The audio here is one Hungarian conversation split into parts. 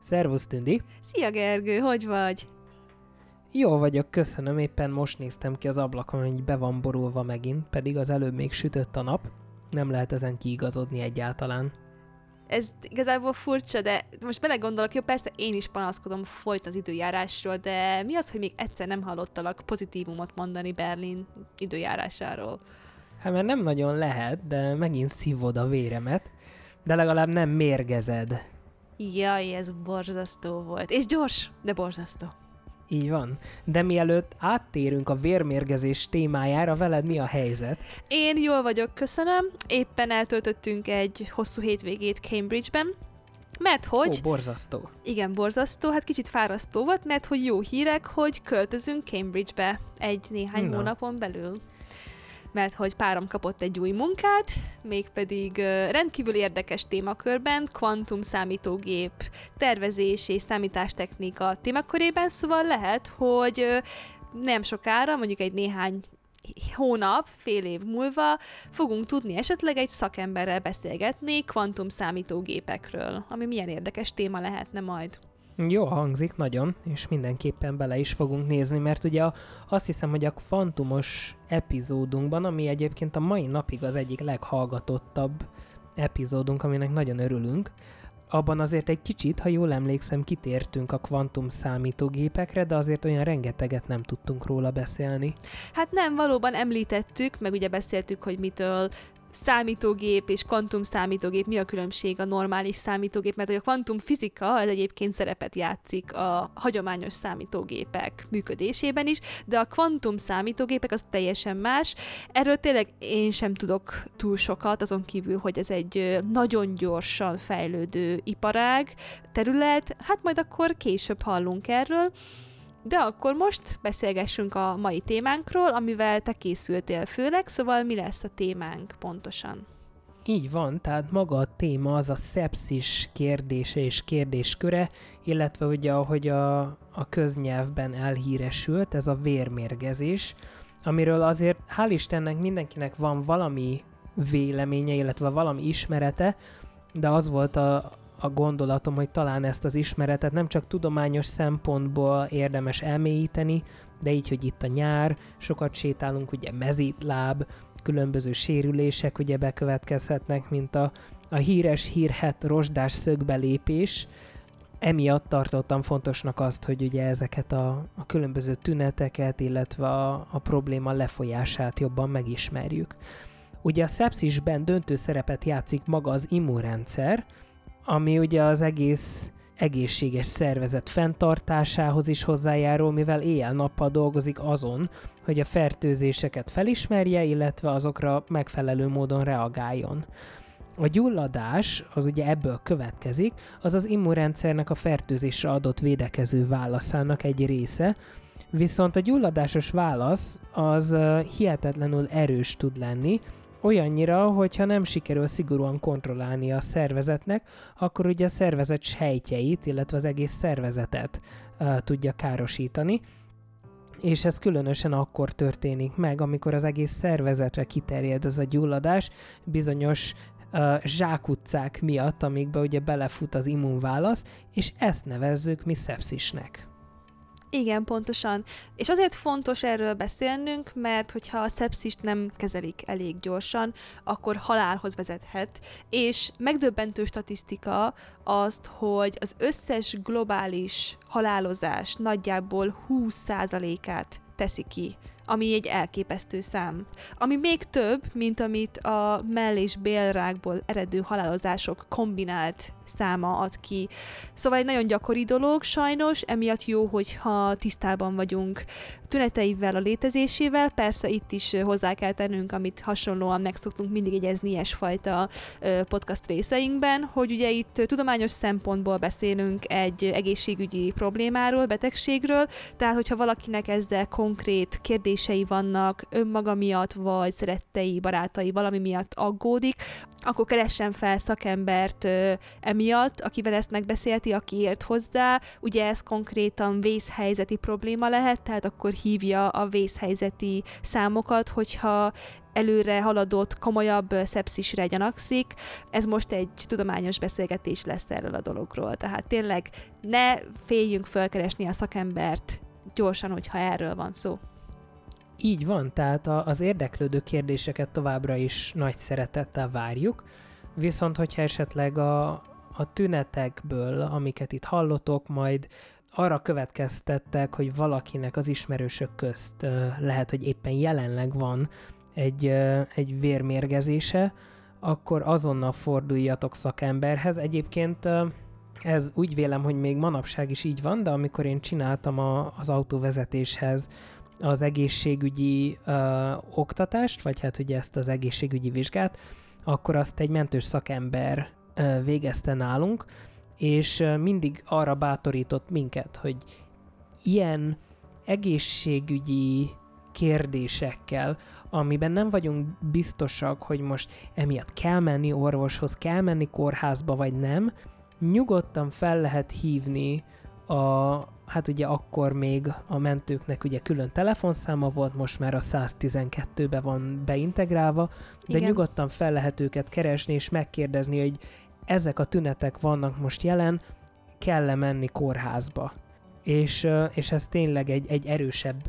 Szervusz, Tündi! Szia, Gergő, hogy vagy? Jó vagyok, köszönöm. Éppen most néztem ki az ablakon, hogy be van borulva megint, pedig az előbb még sütött a nap. Nem lehet ezen kiigazodni egyáltalán. Ez igazából furcsa, de most belegondolok, jó, persze én is panaszkodom folyt az időjárásról, de mi az, hogy még egyszer nem hallottalak pozitívumot mondani Berlin időjárásáról? Hát mert nem nagyon lehet, de megint szívod a véremet, de legalább nem mérgezed. Jaj, ez borzasztó volt. És gyors, de borzasztó. Így van. De mielőtt áttérünk a vérmérgezés témájára, veled mi a helyzet? Én jól vagyok, köszönöm. Éppen eltöltöttünk egy hosszú hétvégét Cambridge-ben, mert hogy... Ó, borzasztó. Igen, borzasztó, hát kicsit fárasztó volt, mert hogy jó hírek, hogy költözünk Cambridge-be egy néhány Na. hónapon belül mert hogy párom kapott egy új munkát, mégpedig rendkívül érdekes témakörben, kvantum számítógép tervezés és számítástechnika témakörében, szóval lehet, hogy nem sokára, mondjuk egy néhány hónap, fél év múlva fogunk tudni esetleg egy szakemberrel beszélgetni kvantum számítógépekről, ami milyen érdekes téma lehetne majd. Jó hangzik nagyon, és mindenképpen bele is fogunk nézni, mert ugye azt hiszem, hogy a kvantumos epizódunkban, ami egyébként a mai napig az egyik leghallgatottabb epizódunk, aminek nagyon örülünk, abban azért egy kicsit, ha jól emlékszem, kitértünk a kvantum számítógépekre, de azért olyan rengeteget nem tudtunk róla beszélni. Hát nem, valóban említettük, meg ugye beszéltük, hogy mitől számítógép és kvantum számítógép, mi a különbség a normális számítógép, mert a kvantum fizika az egyébként szerepet játszik a hagyományos számítógépek működésében is, de a kvantum számítógépek az teljesen más. Erről tényleg én sem tudok túl sokat, azon kívül, hogy ez egy nagyon gyorsan fejlődő iparág, terület, hát majd akkor később hallunk erről. De akkor most beszélgessünk a mai témánkról, amivel te készültél főleg, szóval mi lesz a témánk pontosan? Így van, tehát maga a téma az a szepszis kérdése és kérdésköre, illetve ugye ahogy a, a köznyelvben elhíresült, ez a vérmérgezés, amiről azért hál' Istennek mindenkinek van valami véleménye, illetve valami ismerete, de az volt a, a gondolatom, hogy talán ezt az ismeretet nem csak tudományos szempontból érdemes elmélyíteni, de így, hogy itt a nyár, sokat sétálunk, ugye mezítláb, különböző sérülések ugye bekövetkezhetnek, mint a, a híres hírhet rozsdás szögbelépés, emiatt tartottam fontosnak azt, hogy ugye ezeket a, a különböző tüneteket, illetve a, a probléma lefolyását jobban megismerjük. Ugye a szepszisben döntő szerepet játszik maga az immunrendszer, ami ugye az egész egészséges szervezet fenntartásához is hozzájárul, mivel éjjel-nappal dolgozik azon, hogy a fertőzéseket felismerje, illetve azokra megfelelő módon reagáljon. A gyulladás, az ugye ebből következik, az az immunrendszernek a fertőzésre adott védekező válaszának egy része, viszont a gyulladásos válasz az hihetetlenül erős tud lenni, olyannyira, hogyha nem sikerül szigorúan kontrollálni a szervezetnek, akkor ugye a szervezet sejtjeit, illetve az egész szervezetet uh, tudja károsítani, és ez különösen akkor történik meg, amikor az egész szervezetre kiterjed ez a gyulladás bizonyos uh, zsákutcák miatt, amikbe ugye belefut az immunválasz, és ezt nevezzük mi szepszisnek. Igen, pontosan. És azért fontos erről beszélnünk, mert hogyha a szepszist nem kezelik elég gyorsan, akkor halálhoz vezethet. És megdöbbentő statisztika azt, hogy az összes globális halálozás nagyjából 20%-át teszi ki ami egy elképesztő szám. Ami még több, mint amit a mell- és bélrákból eredő halálozások kombinált száma ad ki. Szóval egy nagyon gyakori dolog sajnos, emiatt jó, hogyha tisztában vagyunk tüneteivel, a létezésével. Persze itt is hozzá kell tennünk, amit hasonlóan megszoktunk mindig egyezni ilyesfajta podcast részeinkben, hogy ugye itt tudományos szempontból beszélünk egy egészségügyi problémáról, betegségről, tehát hogyha valakinek ezzel konkrét kérdés érzései vannak önmaga miatt, vagy szerettei, barátai valami miatt aggódik, akkor keressen fel szakembert ö, emiatt, akivel ezt megbeszélti, aki ért hozzá. Ugye ez konkrétan vészhelyzeti probléma lehet, tehát akkor hívja a vészhelyzeti számokat, hogyha előre haladott, komolyabb szepszisre gyanakszik. Ez most egy tudományos beszélgetés lesz erről a dologról. Tehát tényleg ne féljünk fölkeresni a szakembert gyorsan, hogyha erről van szó. Így van, tehát az érdeklődő kérdéseket továbbra is nagy szeretettel várjuk, viszont hogyha esetleg a, a tünetekből, amiket itt hallotok, majd arra következtettek, hogy valakinek az ismerősök közt lehet, hogy éppen jelenleg van egy, egy vérmérgezése, akkor azonnal forduljatok szakemberhez. Egyébként ez úgy vélem, hogy még manapság is így van, de amikor én csináltam a, az autóvezetéshez az egészségügyi ö, oktatást, vagy hát ugye ezt az egészségügyi vizsgát, akkor azt egy mentős szakember ö, végezte nálunk, és mindig arra bátorított minket, hogy ilyen egészségügyi kérdésekkel, amiben nem vagyunk biztosak, hogy most emiatt kell menni orvoshoz, kell menni kórházba, vagy nem, nyugodtan fel lehet hívni a, hát ugye akkor még a mentőknek ugye külön telefonszáma volt, most már a 112-be van beintegrálva, de Igen. nyugodtan fel lehet őket keresni és megkérdezni, hogy ezek a tünetek vannak most jelen, kell-e menni kórházba. És, és ez tényleg egy, egy erősebb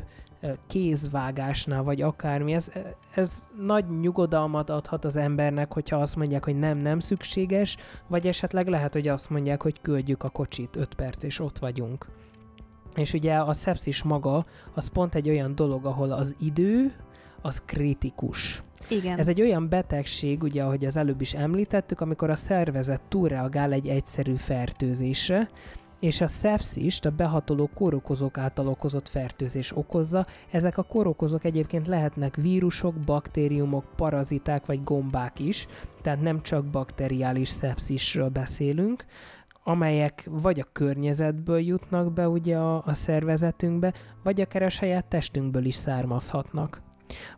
kézvágásnál, vagy akármi, ez, ez nagy nyugodalmat adhat az embernek, hogyha azt mondják, hogy nem, nem szükséges, vagy esetleg lehet, hogy azt mondják, hogy küldjük a kocsit 5 perc, és ott vagyunk. És ugye a szepszis maga, az pont egy olyan dolog, ahol az idő, az kritikus. Igen. Ez egy olyan betegség, ugye, ahogy az előbb is említettük, amikor a szervezet túlreagál egy egyszerű fertőzésre, és a szepszist a behatoló kórokozók által okozott fertőzés okozza. Ezek a kórokozók egyébként lehetnek vírusok, baktériumok, paraziták vagy gombák is, tehát nem csak bakteriális szepszisről beszélünk, amelyek vagy a környezetből jutnak be ugye a, a szervezetünkbe, vagy akár a saját testünkből is származhatnak.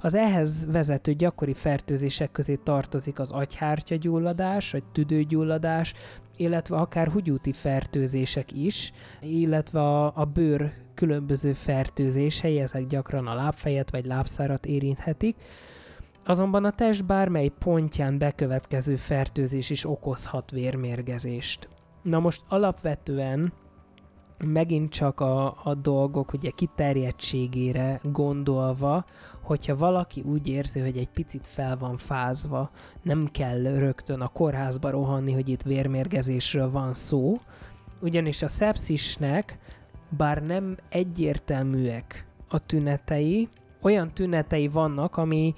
Az ehhez vezető gyakori fertőzések közé tartozik az agyhártyagyulladás, vagy tüdőgyulladás, illetve akár húgyúti fertőzések is, illetve a, a bőr különböző fertőzései, ezek gyakran a lábfejet vagy lábszárat érinthetik, Azonban a test bármely pontján bekövetkező fertőzés is okozhat vérmérgezést. Na most alapvetően megint csak a, a dolgok ugye kiterjedtségére gondolva, hogyha valaki úgy érzi, hogy egy picit fel van fázva, nem kell rögtön a kórházba rohanni, hogy itt vérmérgezésről van szó, ugyanis a szepszisnek, bár nem egyértelműek a tünetei, olyan tünetei vannak, ami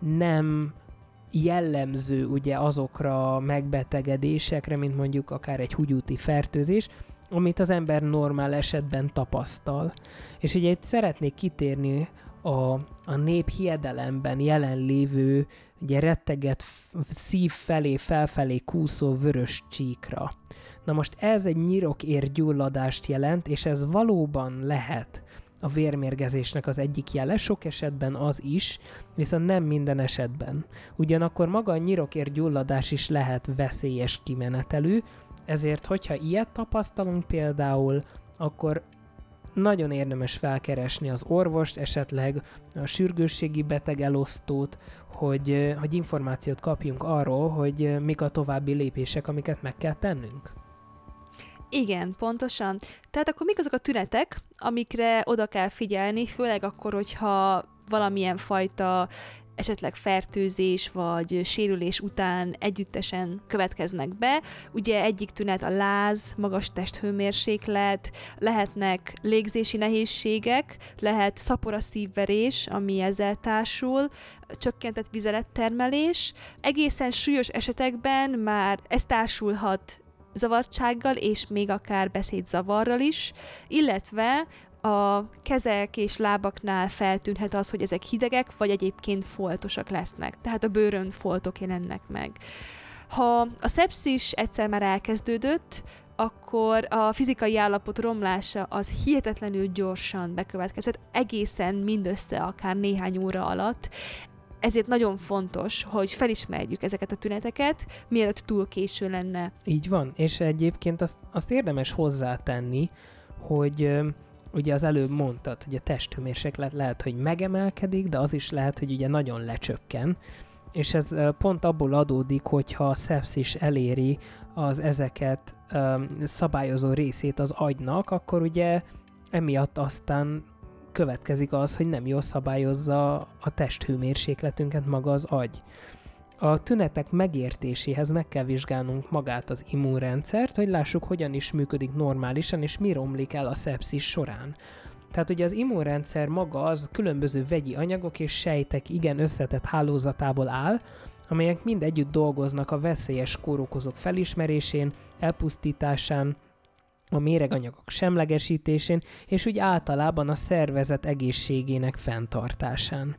nem jellemző ugye azokra a megbetegedésekre, mint mondjuk akár egy húgyúti fertőzés, amit az ember normál esetben tapasztal. És ugye itt szeretnék kitérni a, a nép hiedelemben jelenlévő, ugye retteget szív felé, felfelé kúszó vörös csíkra. Na most ez egy nyirokérgyulladást jelent, és ez valóban lehet a vérmérgezésnek az egyik jele, sok esetben az is, viszont nem minden esetben. Ugyanakkor maga a nyirokérgyulladás is lehet veszélyes kimenetelő, ezért, hogyha ilyet tapasztalunk például, akkor nagyon érdemes felkeresni az orvost, esetleg a sürgősségi beteg hogy, hogy információt kapjunk arról, hogy mik a további lépések, amiket meg kell tennünk. Igen, pontosan. Tehát akkor mik azok a tünetek, amikre oda kell figyelni, főleg akkor, hogyha valamilyen fajta esetleg fertőzés vagy sérülés után együttesen következnek be. Ugye egyik tünet a láz, magas testhőmérséklet, lehetnek légzési nehézségek, lehet szapora szívverés, ami ezzel társul, csökkentett vizelettermelés. Egészen súlyos esetekben már ez társulhat zavartsággal, és még akár beszédzavarral is, illetve a kezek és lábaknál feltűnhet az, hogy ezek hidegek, vagy egyébként foltosak lesznek. Tehát a bőrön foltok jelennek meg. Ha a szepszis egyszer már elkezdődött, akkor a fizikai állapot romlása az hihetetlenül gyorsan bekövetkezett, egészen mindössze akár néhány óra alatt. Ezért nagyon fontos, hogy felismerjük ezeket a tüneteket, mielőtt túl késő lenne. Így van, és egyébként azt, azt érdemes hozzátenni, hogy ugye az előbb mondtad, hogy a testhőmérséklet lehet, hogy megemelkedik, de az is lehet, hogy ugye nagyon lecsökken, és ez pont abból adódik, hogyha a szepszis eléri az ezeket um, szabályozó részét az agynak, akkor ugye emiatt aztán következik az, hogy nem jól szabályozza a testhőmérsékletünket maga az agy. A tünetek megértéséhez meg kell vizsgálnunk magát az immunrendszert, hogy lássuk, hogyan is működik normálisan, és mi romlik el a szepszis során. Tehát ugye az immunrendszer maga az különböző vegyi anyagok és sejtek igen összetett hálózatából áll, amelyek mind együtt dolgoznak a veszélyes kórokozók felismerésén, elpusztításán, a méreganyagok semlegesítésén, és úgy általában a szervezet egészségének fenntartásán.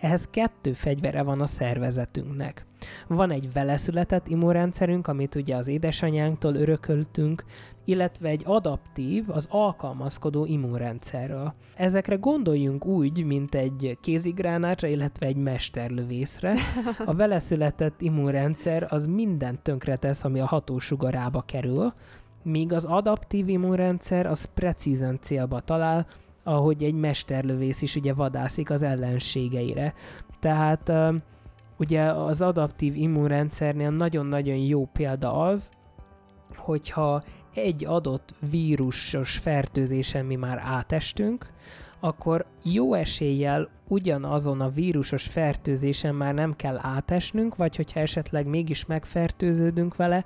Ehhez kettő fegyvere van a szervezetünknek. Van egy veleszületett immunrendszerünk, amit ugye az édesanyánktól örököltünk, illetve egy adaptív, az alkalmazkodó immunrendszerről. Ezekre gondoljunk úgy, mint egy kézigránátra, illetve egy mesterlövészre. A veleszületett immunrendszer az mindent tönkretesz, ami a hatósugarába kerül, míg az adaptív immunrendszer az precízen célba talál, ahogy egy mesterlövész is ugye vadászik az ellenségeire. Tehát ugye az adaptív immunrendszernél nagyon-nagyon jó példa az, hogyha egy adott vírusos fertőzésen mi már átestünk, akkor jó eséllyel ugyanazon a vírusos fertőzésen már nem kell átesnünk, vagy hogyha esetleg mégis megfertőződünk vele,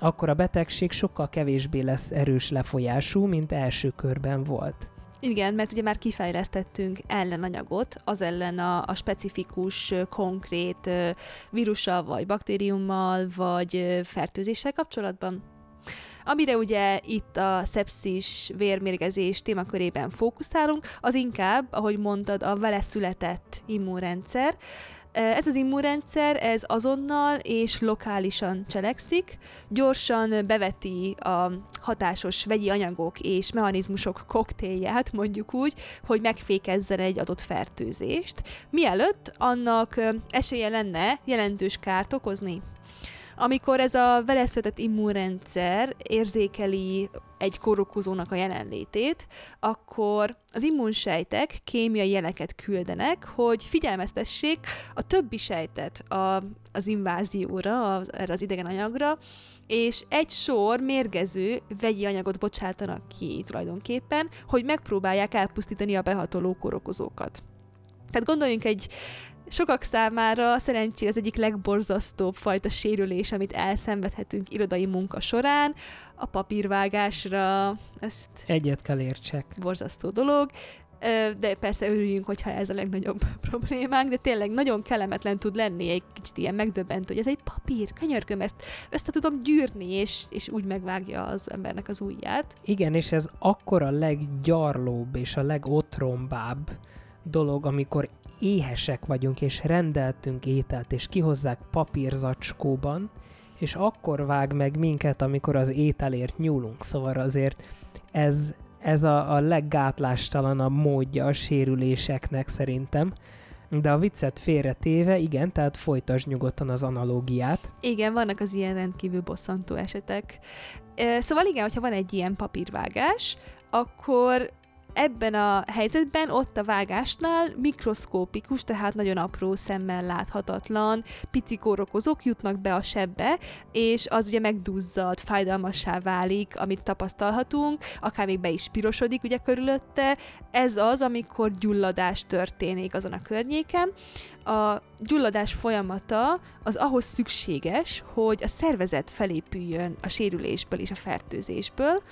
akkor a betegség sokkal kevésbé lesz erős lefolyású, mint első körben volt. Igen, mert ugye már kifejlesztettünk ellenanyagot, az ellen a, a specifikus, konkrét vírussal, vagy baktériummal, vagy fertőzéssel kapcsolatban. Amire ugye itt a szepszis vérmérgezés témakörében fókuszálunk, az inkább, ahogy mondtad, a vele született immunrendszer, ez az immunrendszer, ez azonnal és lokálisan cselekszik, gyorsan beveti a hatásos vegyi anyagok és mechanizmusok koktélját, mondjuk úgy, hogy megfékezzen egy adott fertőzést, mielőtt annak esélye lenne jelentős kárt okozni. Amikor ez a veleszvetett immunrendszer érzékeli egy korokozónak a jelenlétét, akkor az immunsejtek kémiai jeleket küldenek, hogy figyelmeztessék a többi sejtet a, az invázióra, a, erre az idegen anyagra, és egy sor mérgező vegyi anyagot bocsátanak ki tulajdonképpen, hogy megpróbálják elpusztítani a behatoló korokozókat. Tehát gondoljunk egy Sokak számára szerencsére az egyik legborzasztóbb fajta sérülés, amit elszenvedhetünk irodai munka során, a papírvágásra, ezt... Egyet kell értsek. Borzasztó dolog, de persze örüljünk, hogyha ez a legnagyobb problémánk, de tényleg nagyon kellemetlen tud lenni egy kicsit ilyen megdöbbent, hogy ez egy papír, könyörgöm, ezt össze tudom gyűrni, és, és úgy megvágja az embernek az ujját. Igen, és ez akkor a leggyarlóbb és a legotrombább dolog, amikor éhesek vagyunk, és rendeltünk ételt, és kihozzák papírzacskóban, és akkor vág meg minket, amikor az ételért nyúlunk. Szóval azért ez, ez a, a leggátlástalanabb módja a sérüléseknek szerintem. De a viccet félretéve, igen, tehát folytasd nyugodtan az analógiát. Igen, vannak az ilyen rendkívül bosszantó esetek. Szóval igen, hogyha van egy ilyen papírvágás, akkor ebben a helyzetben ott a vágásnál mikroszkópikus, tehát nagyon apró szemmel láthatatlan pici kórokozók jutnak be a sebbe, és az ugye megduzzad, fájdalmassá válik, amit tapasztalhatunk, akár még be is pirosodik ugye körülötte. Ez az, amikor gyulladás történik azon a környéken. A gyulladás folyamata az ahhoz szükséges, hogy a szervezet felépüljön a sérülésből és a fertőzésből,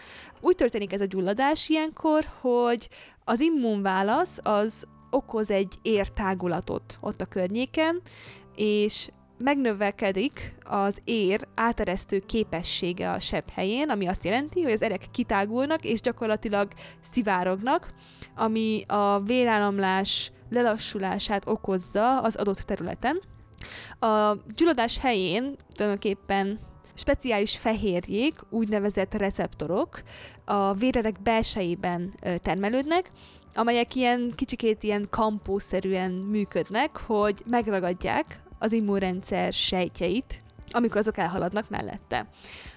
úgy történik ez a gyulladás ilyenkor, hogy az immunválasz az okoz egy értágulatot ott a környéken, és megnövekedik az ér áteresztő képessége a sebb helyén, ami azt jelenti, hogy az erek kitágulnak és gyakorlatilag szivárognak, ami a vérállamlás lelassulását okozza az adott területen. A gyulladás helyén tulajdonképpen speciális fehérjék, úgynevezett receptorok a vérerek belsejében termelődnek, amelyek ilyen kicsikét ilyen kampószerűen működnek, hogy megragadják az immunrendszer sejtjeit, amikor azok elhaladnak mellette.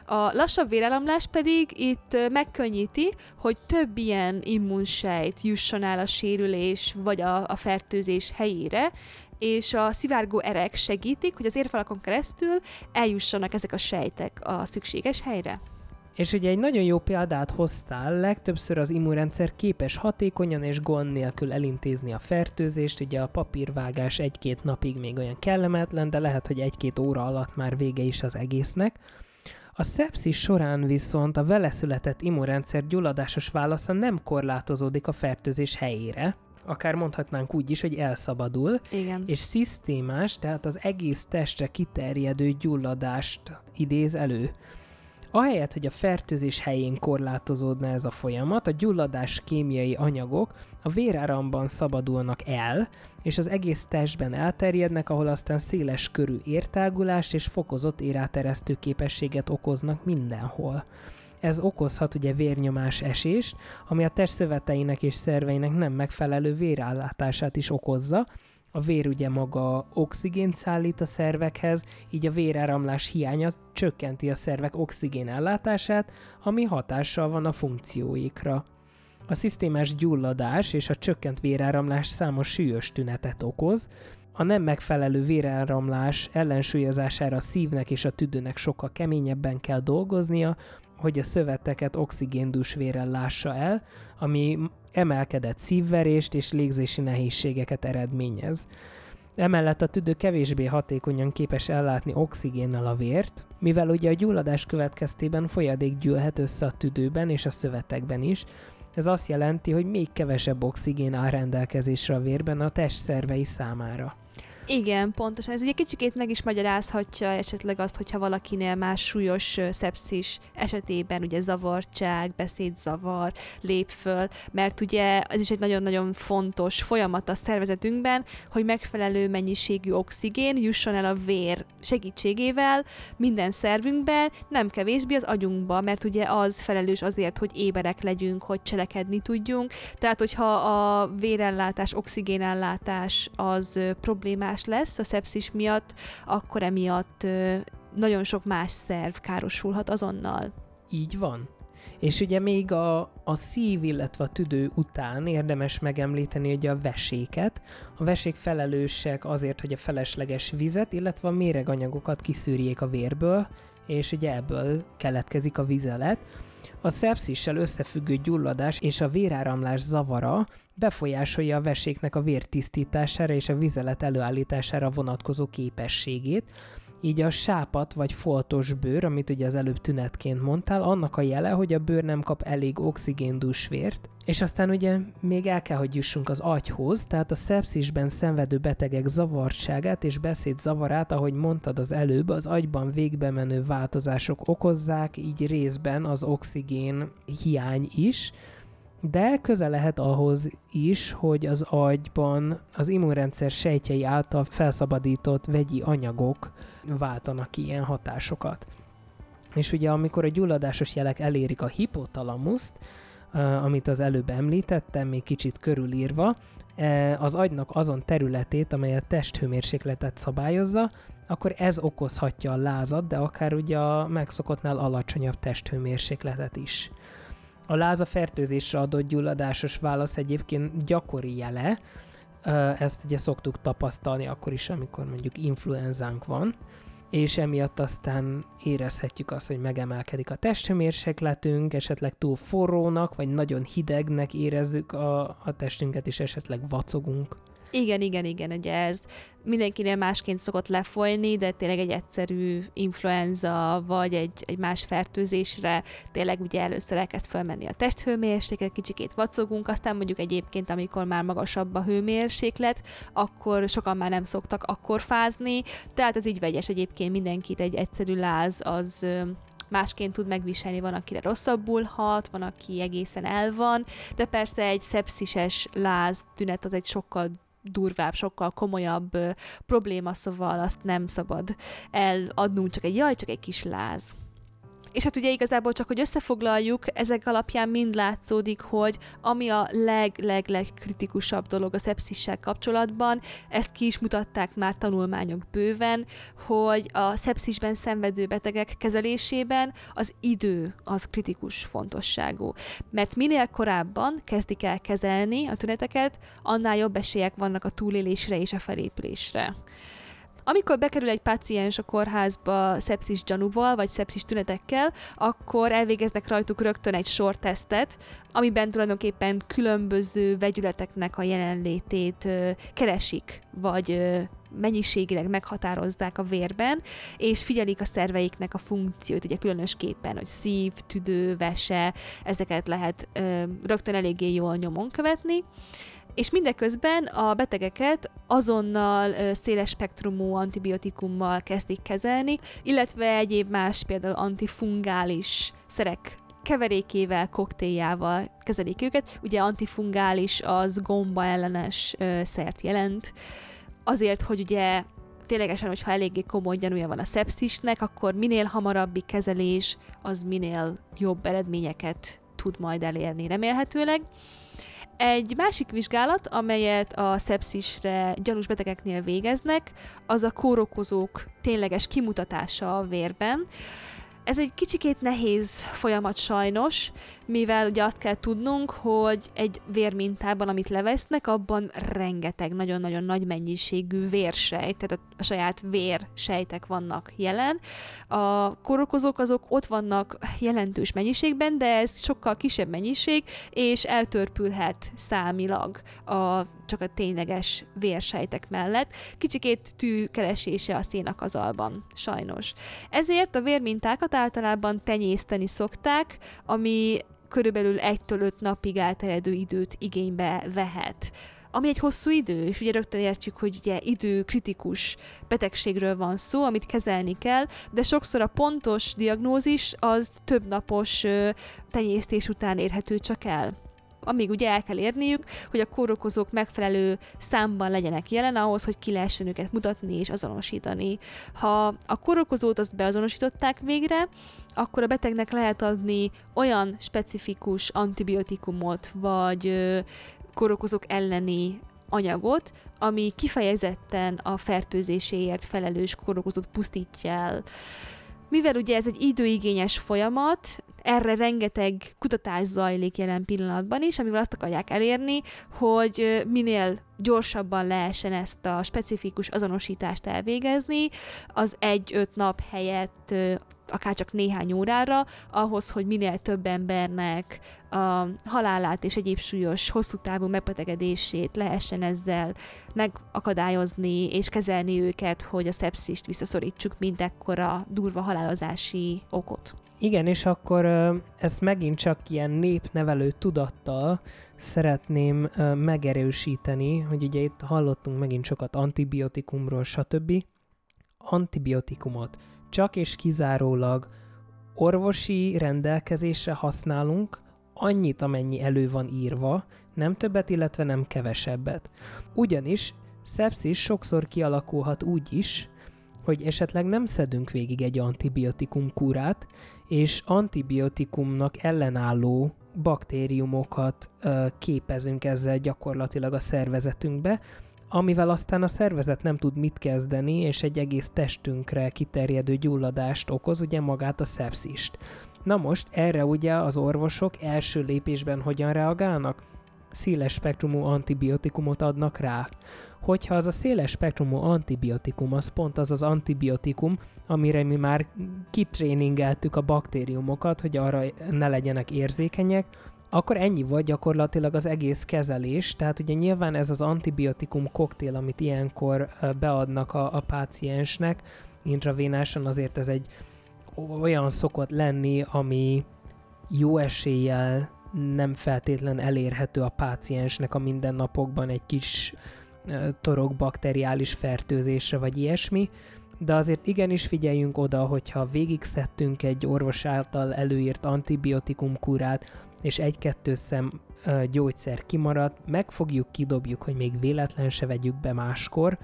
A lassabb vérelemlás pedig itt megkönnyíti, hogy több ilyen immunsejt jusson el a sérülés vagy a, a fertőzés helyére, és a szivárgó erek segítik, hogy az érfalakon keresztül eljussanak ezek a sejtek a szükséges helyre. És ugye egy nagyon jó példát hoztál, legtöbbször az immunrendszer képes hatékonyan és gond nélkül elintézni a fertőzést, ugye a papírvágás egy-két napig még olyan kellemetlen, de lehet, hogy egy-két óra alatt már vége is az egésznek. A szepszis során viszont a vele született immunrendszer gyulladásos válasza nem korlátozódik a fertőzés helyére, akár mondhatnánk úgy is, hogy elszabadul, Igen. és szisztémás, tehát az egész testre kiterjedő gyulladást idéz elő. Ahelyett, hogy a fertőzés helyén korlátozódna ez a folyamat, a gyulladás kémiai anyagok a véráramban szabadulnak el, és az egész testben elterjednek, ahol aztán széles körű értágulást és fokozott éráteresztő képességet okoznak mindenhol. Ez okozhat ugye vérnyomás esést, ami a test szöveteinek és szerveinek nem megfelelő vérállátását is okozza, a vér ugye maga oxigént szállít a szervekhez, így a véráramlás hiánya csökkenti a szervek oxigén ellátását, ami hatással van a funkcióikra. A szisztémás gyulladás és a csökkent véráramlás számos súlyos tünetet okoz, a nem megfelelő véráramlás ellensúlyozására a szívnek és a tüdőnek sokkal keményebben kell dolgoznia, hogy a szöveteket oxigéndús vérrel lássa el, ami emelkedett szívverést és légzési nehézségeket eredményez. Emellett a tüdő kevésbé hatékonyan képes ellátni oxigénnel a vért, mivel ugye a gyulladás következtében folyadék gyűlhet össze a tüdőben és a szövetekben is, ez azt jelenti, hogy még kevesebb oxigén áll rendelkezésre a vérben a test szervei számára. Igen, pontosan. Ez ugye kicsikét meg is magyarázhatja esetleg azt, hogyha valakinél más súlyos szepszis esetében ugye zavartság, beszédzavar lép föl, mert ugye ez is egy nagyon-nagyon fontos folyamat a szervezetünkben, hogy megfelelő mennyiségű oxigén jusson el a vér segítségével minden szervünkben, nem kevésbé az agyunkba, mert ugye az felelős azért, hogy éberek legyünk, hogy cselekedni tudjunk. Tehát, hogyha a vérellátás, oxigénellátás az problémás problémás lesz a szepszis miatt, akkor emiatt nagyon sok más szerv károsulhat azonnal. Így van. És ugye még a, a szív, illetve a tüdő után érdemes megemlíteni ugye a veséket. A vesék felelősek azért, hogy a felesleges vizet, illetve a méreganyagokat kiszűrjék a vérből, és ugye ebből keletkezik a vizelet. A szepszissel összefüggő gyulladás és a véráramlás zavara befolyásolja a veséknek a vértisztítására és a vizelet előállítására vonatkozó képességét, így a sápat vagy foltos bőr, amit ugye az előbb tünetként mondtál, annak a jele, hogy a bőr nem kap elég oxigéndús vért, és aztán ugye még el kell, hogy jussunk az agyhoz, tehát a szepszisben szenvedő betegek zavartságát és beszéd zavarát, ahogy mondtad az előbb, az agyban végbe menő változások okozzák, így részben az oxigén hiány is, de köze lehet ahhoz is, hogy az agyban az immunrendszer sejtjei által felszabadított vegyi anyagok váltanak ilyen hatásokat. És ugye amikor a gyulladásos jelek elérik a hipotalamuszt, amit az előbb említettem, még kicsit körülírva, az agynak azon területét, amely a testhőmérsékletet szabályozza, akkor ez okozhatja a lázat, de akár ugye a megszokottnál alacsonyabb testhőmérsékletet is. A láza fertőzésre adott gyulladásos válasz egyébként gyakori jele, ezt ugye szoktuk tapasztalni akkor is, amikor mondjuk influenzánk van, és emiatt aztán érezhetjük azt, hogy megemelkedik a testhőmérsékletünk, esetleg túl forrónak, vagy nagyon hidegnek érezzük a, a testünket, és esetleg vacogunk. Igen, igen, igen, ugye ez mindenkinél másként szokott lefolyni, de tényleg egy egyszerű influenza, vagy egy, egy más fertőzésre tényleg ugye először elkezd felmenni a testhőmérséklet, kicsikét vacogunk, aztán mondjuk egyébként, amikor már magasabb a hőmérséklet, akkor sokan már nem szoktak akkor fázni, tehát ez így vegyes egyébként mindenkit egy egyszerű láz az másként tud megviselni, van, akire rosszabbul hat, van, aki egészen el van, de persze egy szepszises láz tünet az egy sokkal durvább, sokkal komolyabb probléma, szóval azt nem szabad eladnunk, csak egy jaj, csak egy kis láz. És hát ugye igazából csak, hogy összefoglaljuk, ezek alapján mind látszódik, hogy ami a leg-leg-leg kritikusabb dolog a szepszissel kapcsolatban, ezt ki is mutatták már tanulmányok bőven, hogy a szepszisben szenvedő betegek kezelésében az idő az kritikus fontosságú. Mert minél korábban kezdik el kezelni a tüneteket, annál jobb esélyek vannak a túlélésre és a felépülésre. Amikor bekerül egy páciens a kórházba szepszis gyanúval, vagy szepszis tünetekkel, akkor elvégeznek rajtuk rögtön egy sortesztet, amiben tulajdonképpen különböző vegyületeknek a jelenlétét keresik, vagy mennyiségileg meghatározzák a vérben, és figyelik a szerveiknek a funkciót, ugye különösképpen, hogy szív, tüdő, vese, ezeket lehet ö, rögtön eléggé jól nyomon követni és mindeközben a betegeket azonnal széles spektrumú antibiotikummal kezdik kezelni, illetve egyéb más, például antifungális szerek keverékével, koktéljával kezelik őket. Ugye antifungális az gomba ellenes szert jelent, azért, hogy ugye ténylegesen, hogyha eléggé komoly gyanúja van a szepszisnek, akkor minél hamarabbi kezelés, az minél jobb eredményeket tud majd elérni remélhetőleg. Egy másik vizsgálat, amelyet a szepszisre gyanús betegeknél végeznek, az a kórokozók tényleges kimutatása a vérben. Ez egy kicsikét nehéz folyamat sajnos, mivel ugye azt kell tudnunk, hogy egy vérmintában, amit levesznek, abban rengeteg, nagyon-nagyon nagy mennyiségű vérsejt, tehát a, saját vérsejtek vannak jelen. A korokozók azok ott vannak jelentős mennyiségben, de ez sokkal kisebb mennyiség, és eltörpülhet számilag a csak a tényleges vérsejtek mellett. Kicsikét tűkeresése a szénakazalban, sajnos. Ezért a vérmintákat általában tenyészteni szokták, ami körülbelül 1-5 napig elterjedő időt igénybe vehet ami egy hosszú idő, és ugye rögtön értjük, hogy ugye időkritikus betegségről van szó, amit kezelni kell, de sokszor a pontos diagnózis az több napos tenyésztés után érhető csak el amíg ugye el kell érniük, hogy a kórokozók megfelelő számban legyenek jelen ahhoz, hogy ki lehessen őket mutatni és azonosítani. Ha a kórokozót azt beazonosították végre, akkor a betegnek lehet adni olyan specifikus antibiotikumot, vagy kórokozók elleni anyagot, ami kifejezetten a fertőzéséért felelős kórokozót pusztítja el. Mivel ugye ez egy időigényes folyamat, erre rengeteg kutatás zajlik jelen pillanatban is, amivel azt akarják elérni, hogy minél gyorsabban lehessen ezt a specifikus azonosítást elvégezni, az egy-öt nap helyett akár csak néhány órára, ahhoz, hogy minél több embernek a halálát és egyéb súlyos, hosszú távú megbetegedését lehessen ezzel megakadályozni és kezelni őket, hogy a szepszist visszaszorítsuk, mint ekkora durva halálozási okot. Igen, és akkor ezt megint csak ilyen népnevelő tudattal szeretném megerősíteni, hogy ugye itt hallottunk megint sokat antibiotikumról, stb. Antibiotikumot csak és kizárólag orvosi rendelkezésre használunk, annyit, amennyi elő van írva, nem többet, illetve nem kevesebbet. Ugyanis szepszis sokszor kialakulhat úgy is, hogy esetleg nem szedünk végig egy antibiotikum kúrát, és antibiotikumnak ellenálló baktériumokat ö, képezünk ezzel gyakorlatilag a szervezetünkbe, amivel aztán a szervezet nem tud mit kezdeni, és egy egész testünkre kiterjedő gyulladást okoz, ugye magát a szepszist. Na most erre ugye az orvosok első lépésben hogyan reagálnak? Széles spektrumú antibiotikumot adnak rá. Hogyha az a széles spektrumú antibiotikum, az pont az az antibiotikum, amire mi már kitréningeltük a baktériumokat, hogy arra ne legyenek érzékenyek, akkor ennyi volt gyakorlatilag az egész kezelés, tehát ugye nyilván ez az antibiotikum koktél, amit ilyenkor beadnak a, a páciensnek intravénásan, azért ez egy olyan szokott lenni, ami jó eséllyel nem feltétlen elérhető a páciensnek a mindennapokban egy kis torok bakteriális fertőzésre vagy ilyesmi, de azért igenis figyeljünk oda, hogyha végig szedtünk egy orvos által előírt antibiotikum kurát, és egy-kettő szem gyógyszer kimaradt, megfogjuk, kidobjuk, hogy még véletlen se vegyük be máskor,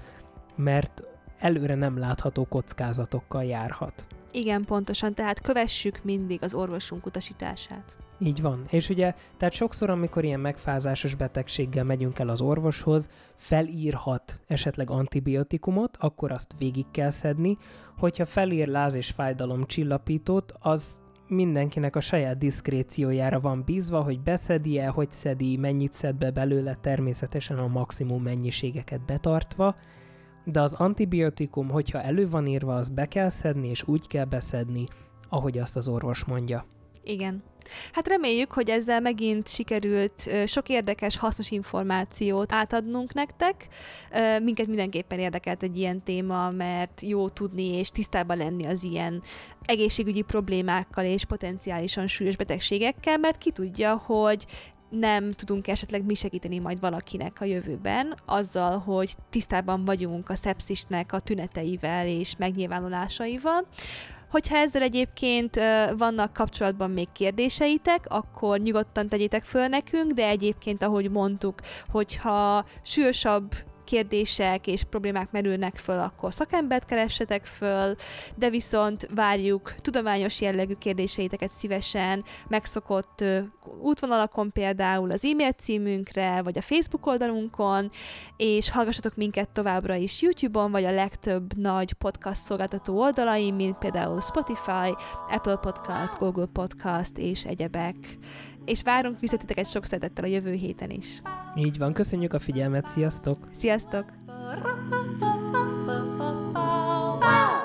mert előre nem látható kockázatokkal járhat. Igen, pontosan, tehát kövessük mindig az orvosunk utasítását. Így van. És ugye, tehát sokszor, amikor ilyen megfázásos betegséggel megyünk el az orvoshoz, felírhat esetleg antibiotikumot, akkor azt végig kell szedni. Hogyha felír láz és fájdalom csillapítót, az mindenkinek a saját diszkréciójára van bízva, hogy beszedi-e, hogy szedi, mennyit szed be belőle, természetesen a maximum mennyiségeket betartva, de az antibiotikum, hogyha elő van írva, az be kell szedni, és úgy kell beszedni, ahogy azt az orvos mondja. Igen. Hát reméljük, hogy ezzel megint sikerült sok érdekes, hasznos információt átadnunk nektek. Minket mindenképpen érdekelt egy ilyen téma, mert jó tudni és tisztában lenni az ilyen egészségügyi problémákkal és potenciálisan súlyos betegségekkel, mert ki tudja, hogy nem tudunk esetleg mi segíteni majd valakinek a jövőben, azzal, hogy tisztában vagyunk a szepszisnek a tüneteivel és megnyilvánulásaival. Hogyha ezzel egyébként vannak kapcsolatban még kérdéseitek, akkor nyugodtan tegyétek föl nekünk, de egyébként, ahogy mondtuk, hogyha súlyosabb kérdések és problémák merülnek föl, akkor szakembert keressetek föl, de viszont várjuk tudományos jellegű kérdéseiteket szívesen, megszokott útvonalakon például az e-mail címünkre, vagy a Facebook oldalunkon, és hallgassatok minket továbbra is YouTube-on, vagy a legtöbb nagy podcast szolgáltató oldalain, mint például Spotify, Apple Podcast, Google Podcast és egyebek és várunk visszatiteket sok szeretettel a jövő héten is. Így van, köszönjük a figyelmet, sziasztok! Sziasztok! Wow.